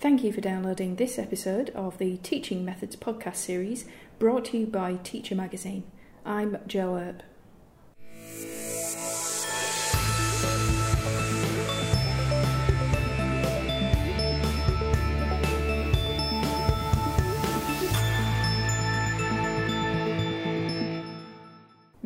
Thank you for downloading this episode of the Teaching Methods podcast series brought to you by Teacher Magazine. I'm Jo Earp.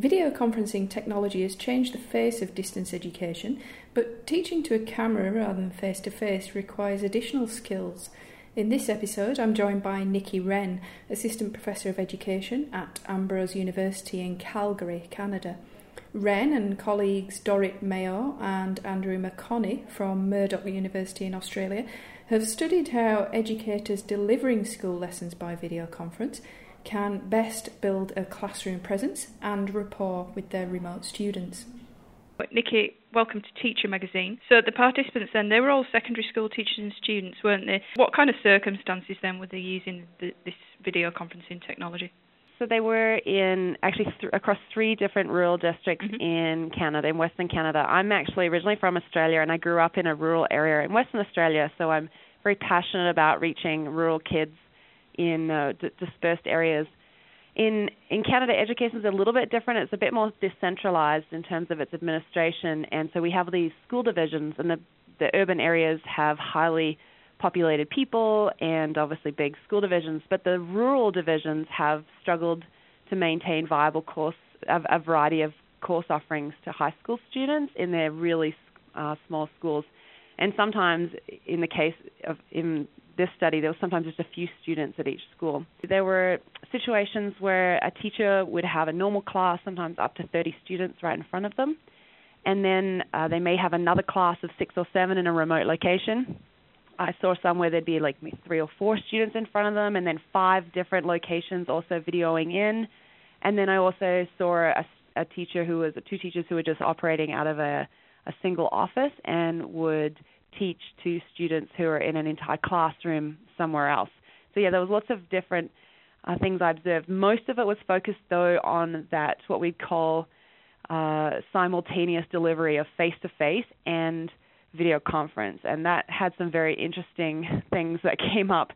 Video conferencing technology has changed the face of distance education, but teaching to a camera rather than face to face requires additional skills. In this episode, I'm joined by Nikki Wren, Assistant Professor of Education at Ambrose University in Calgary, Canada. Wren and colleagues Dorit Maor and Andrew McConney from Murdoch University in Australia have studied how educators delivering school lessons by video conference can best build a classroom presence and rapport with their remote students. Nikki, welcome to Teacher Magazine. So the participants then, they were all secondary school teachers and students, weren't they? What kind of circumstances then were they using the, this video conferencing technology? So they were in actually th- across three different rural districts mm-hmm. in Canada, in Western Canada. I'm actually originally from Australia and I grew up in a rural area in Western Australia, so I'm very passionate about reaching rural kids in uh, d- dispersed areas. In in Canada, education is a little bit different. It's a bit more decentralized in terms of its administration, and so we have these school divisions, and the the urban areas have highly populated people and obviously big school divisions, but the rural divisions have struggled to maintain viable course of a variety of course offerings to high school students in their really uh, small schools. And sometimes, in the case of in this study, there was sometimes just a few students at each school. There were situations where a teacher would have a normal class, sometimes up to 30 students right in front of them, and then uh, they may have another class of six or seven in a remote location. I saw some where there'd be like three or four students in front of them, and then five different locations also videoing in. And then I also saw a, a teacher who was two teachers who were just operating out of a, a single office and would teach to students who are in an entire classroom somewhere else. So yeah, there was lots of different uh, things I observed. Most of it was focused though on that what we'd call uh, simultaneous delivery of face-to-face and video conference, and that had some very interesting things that came up.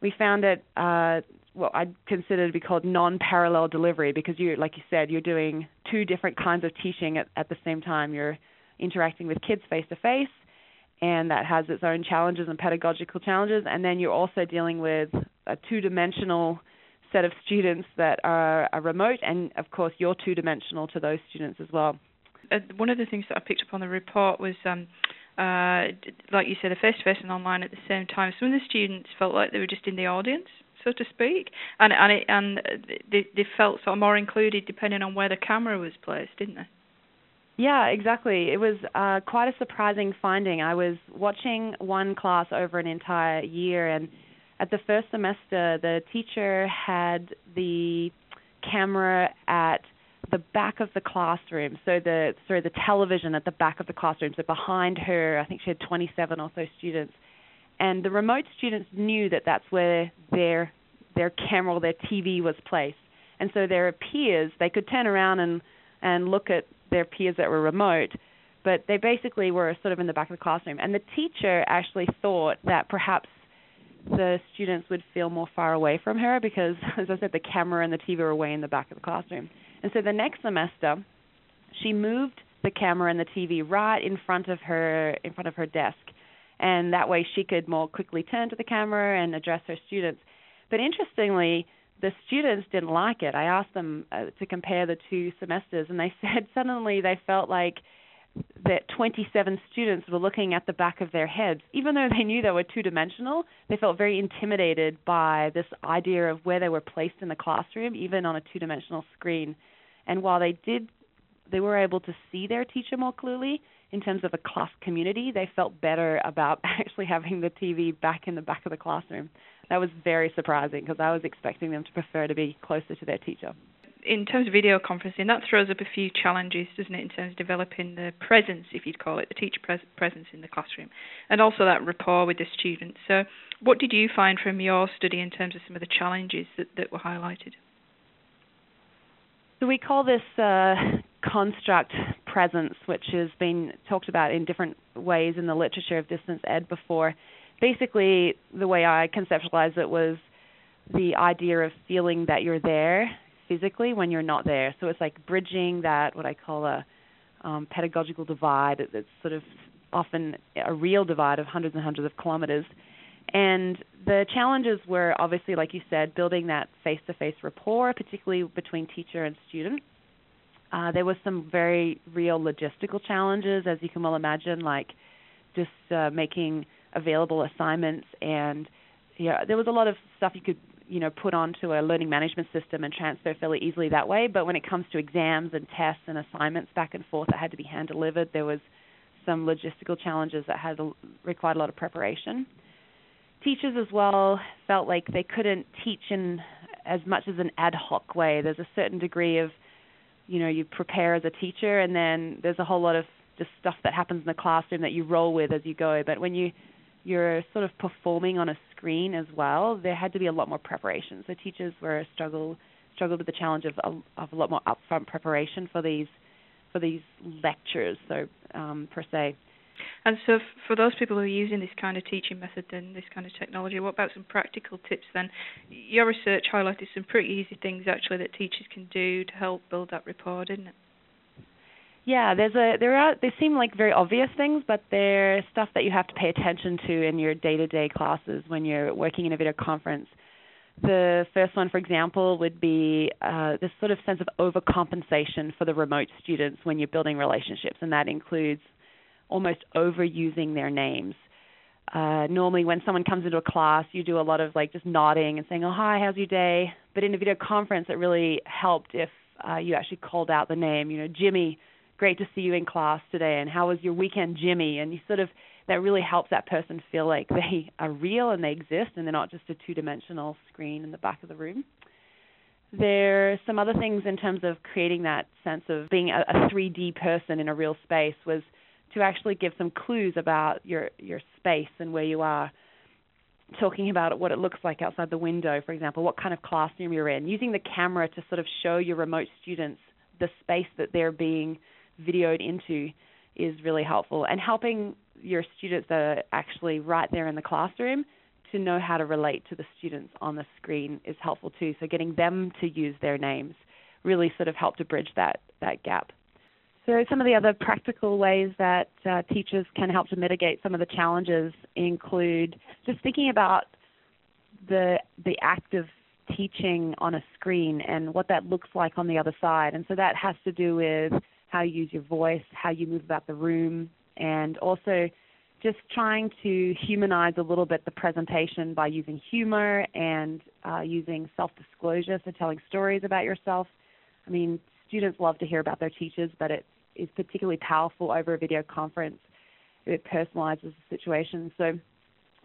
We found it uh, what I'd consider to be called non-parallel delivery because you, like you said, you're doing two different kinds of teaching at, at the same time. You're interacting with kids face to face, and that has its own challenges and pedagogical challenges. And then you're also dealing with a two-dimensional set of students that are, are remote, and of course you're two-dimensional to those students as well. Uh, one of the things that I picked up on the report was, um, uh, like you said, a face-to-face and online at the same time. Some of the students felt like they were just in the audience, so to speak, and and it, and they, they felt sort of more included depending on where the camera was placed, didn't they? Yeah, exactly. It was uh, quite a surprising finding. I was watching one class over an entire year, and at the first semester, the teacher had the camera at the back of the classroom. So the sorry, the television at the back of the classroom. So behind her, I think she had 27 or so students, and the remote students knew that that's where their their camera or their TV was placed. And so their peers, they could turn around and and look at their peers that were remote, but they basically were sort of in the back of the classroom. And the teacher actually thought that perhaps the students would feel more far away from her because, as I said, the camera and the TV were way in the back of the classroom. And so the next semester, she moved the camera and the TV right in front of her in front of her desk, and that way she could more quickly turn to the camera and address her students. But interestingly, the students didn't like it. I asked them uh, to compare the two semesters, and they said suddenly they felt like that 27 students were looking at the back of their heads. Even though they knew they were two dimensional, they felt very intimidated by this idea of where they were placed in the classroom, even on a two dimensional screen. And while they did, they were able to see their teacher more clearly in terms of a class community, they felt better about actually having the TV back in the back of the classroom that was very surprising because I was expecting them to prefer to be closer to their teacher. In terms of video conferencing, that throws up a few challenges, doesn't it, in terms of developing the presence, if you'd call it, the teacher pres- presence in the classroom, and also that rapport with the students. So, what did you find from your study in terms of some of the challenges that, that were highlighted? So, we call this uh, construct presence, which has been talked about in different ways in the literature of distance ed before basically, the way I conceptualized it was the idea of feeling that you're there physically when you're not there. So it's like bridging that what I call a um, pedagogical divide that's sort of often a real divide of hundreds and hundreds of kilometers. And the challenges were obviously, like you said, building that face-to-face rapport, particularly between teacher and student. Uh, there was some very real logistical challenges, as you can well imagine, like just uh, making available assignments and yeah, there was a lot of stuff you could you know put onto a learning management system and transfer fairly easily that way. But when it comes to exams and tests and assignments back and forth that had to be hand delivered, there was some logistical challenges that had required a lot of preparation. Teachers as well felt like they couldn't teach in as much as an ad hoc way. There's a certain degree of, you know, you prepare as a teacher, and then there's a whole lot of just stuff that happens in the classroom that you roll with as you go. But when you you're sort of performing on a screen as well, there had to be a lot more preparation. So teachers were struggle struggled with the challenge of a, of a lot more upfront preparation for these for these lectures. So um, per se. And so, for those people who are using this kind of teaching method and this kind of technology, what about some practical tips then? Your research highlighted some pretty easy things actually that teachers can do to help build that rapport, didn't it? Yeah, there's a there are they seem like very obvious things, but they're stuff that you have to pay attention to in your day-to-day classes when you're working in a video conference. The first one, for example, would be uh, this sort of sense of overcompensation for the remote students when you're building relationships, and that includes almost overusing their names. Uh, normally, when someone comes into a class, you do a lot of like just nodding and saying, "Oh, hi, how's your day?" But in a video conference, it really helped if uh, you actually called out the name. You know, Jimmy great to see you in class today and how was your weekend jimmy and you sort of that really helps that person feel like they are real and they exist and they're not just a two dimensional screen in the back of the room there are some other things in terms of creating that sense of being a, a 3D person in a real space was to actually give some clues about your your space and where you are talking about what it looks like outside the window for example what kind of classroom you're in using the camera to sort of show your remote students the space that they're being videoed into is really helpful and helping your students that are actually right there in the classroom to know how to relate to the students on the screen is helpful too. So getting them to use their names really sort of help to bridge that that gap. So some of the other practical ways that uh, teachers can help to mitigate some of the challenges include just thinking about the the act of teaching on a screen and what that looks like on the other side. And so that has to do with how you use your voice, how you move about the room, and also just trying to humanize a little bit the presentation by using humor and uh, using self disclosure, so telling stories about yourself. I mean, students love to hear about their teachers, but it is particularly powerful over a video conference. It personalizes the situation. So,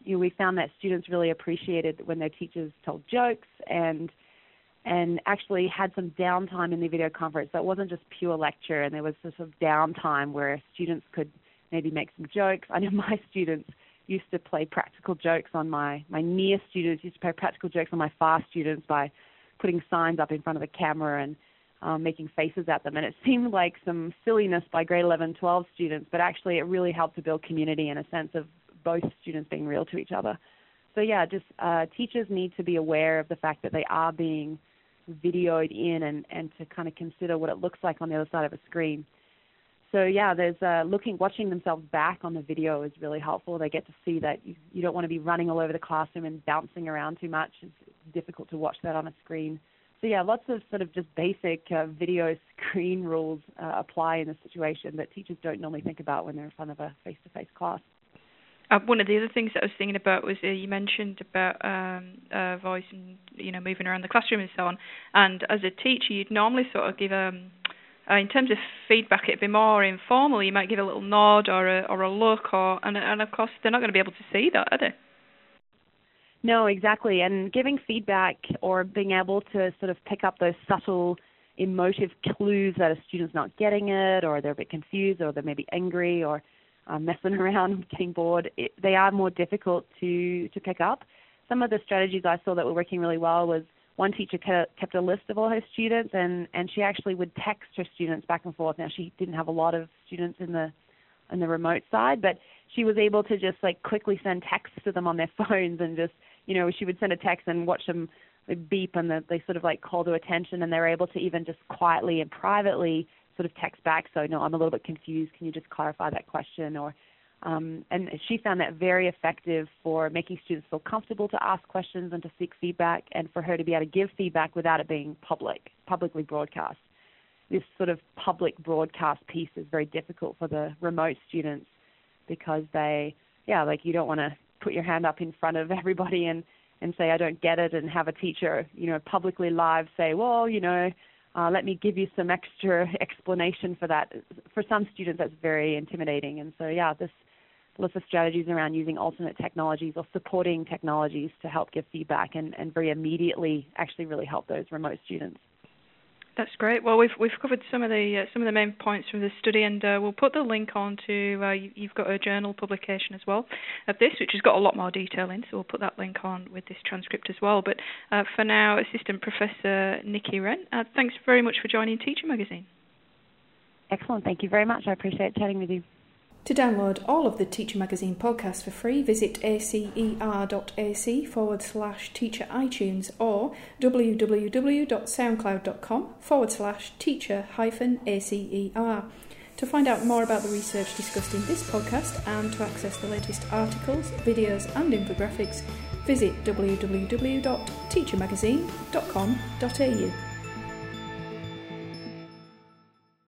you know, we found that students really appreciated when their teachers told jokes and and actually had some downtime in the video conference. So it wasn't just pure lecture, and there was this sort of downtime where students could maybe make some jokes. I know my students used to play practical jokes on my my near students used to play practical jokes on my far students by putting signs up in front of the camera and um, making faces at them. And it seemed like some silliness by grade 11, 12 students, but actually it really helped to build community and a sense of both students being real to each other. So yeah, just uh, teachers need to be aware of the fact that they are being videoed in and, and to kind of consider what it looks like on the other side of a screen. So yeah, there's uh, looking, watching themselves back on the video is really helpful. They get to see that you, you don't want to be running all over the classroom and bouncing around too much. It's difficult to watch that on a screen. So yeah, lots of sort of just basic uh, video screen rules uh, apply in this situation that teachers don't normally think about when they're in front of a face-to-face class. Uh, one of the other things that I was thinking about was uh, you mentioned about um, uh, voice and you know moving around the classroom and so on. And as a teacher, you'd normally sort of give um, uh, in terms of feedback, it'd be more informal. You might give a little nod or a or a look, or and and of course they're not going to be able to see that, are they? No, exactly. And giving feedback or being able to sort of pick up those subtle emotive clues that a student's not getting it, or they're a bit confused, or they're maybe angry, or um, messing around, getting bored, it, they are more difficult to to pick up. Some of the strategies I saw that were working really well was one teacher kept a list of all her students, and and she actually would text her students back and forth. Now she didn't have a lot of students in the on the remote side, but she was able to just like quickly send texts to them on their phones and just you know she would send a text and watch them beep and the, they sort of like call to attention and they're able to even just quietly and privately sort of text back so no i'm a little bit confused. Can you just clarify that question? Or um, and she found that very effective for making students feel comfortable to ask questions and to seek feedback and for her to be able to give feedback without it being public publicly broadcast. This sort of public broadcast piece is very difficult for the remote students because they yeah like you don't want to put your hand up in front of everybody and and say I don't get it and have a teacher you know publicly live say well you know uh, let me give you some extra explanation for that. For some students that's very intimidating. And so yeah this list of strategies around using alternate technologies or supporting technologies to help give feedback and, and very immediately actually really help those remote students that's great. Well, we've we've covered some of the uh, some of the main points from the study, and uh, we'll put the link on to uh, you, have got a journal publication as well of this, which has got a lot more detail in. So we'll put that link on with this transcript as well. But uh, for now, Assistant Professor Nikki Wren, uh, thanks very much for joining Teacher Magazine. Excellent. Thank you very much. I appreciate chatting with you. To download all of the Teacher Magazine podcasts for free, visit acer.ac forward slash teacher iTunes or www.soundcloud.com forward slash teacher hyphen acer. To find out more about the research discussed in this podcast and to access the latest articles, videos, and infographics, visit www.teachermagazine.com.au.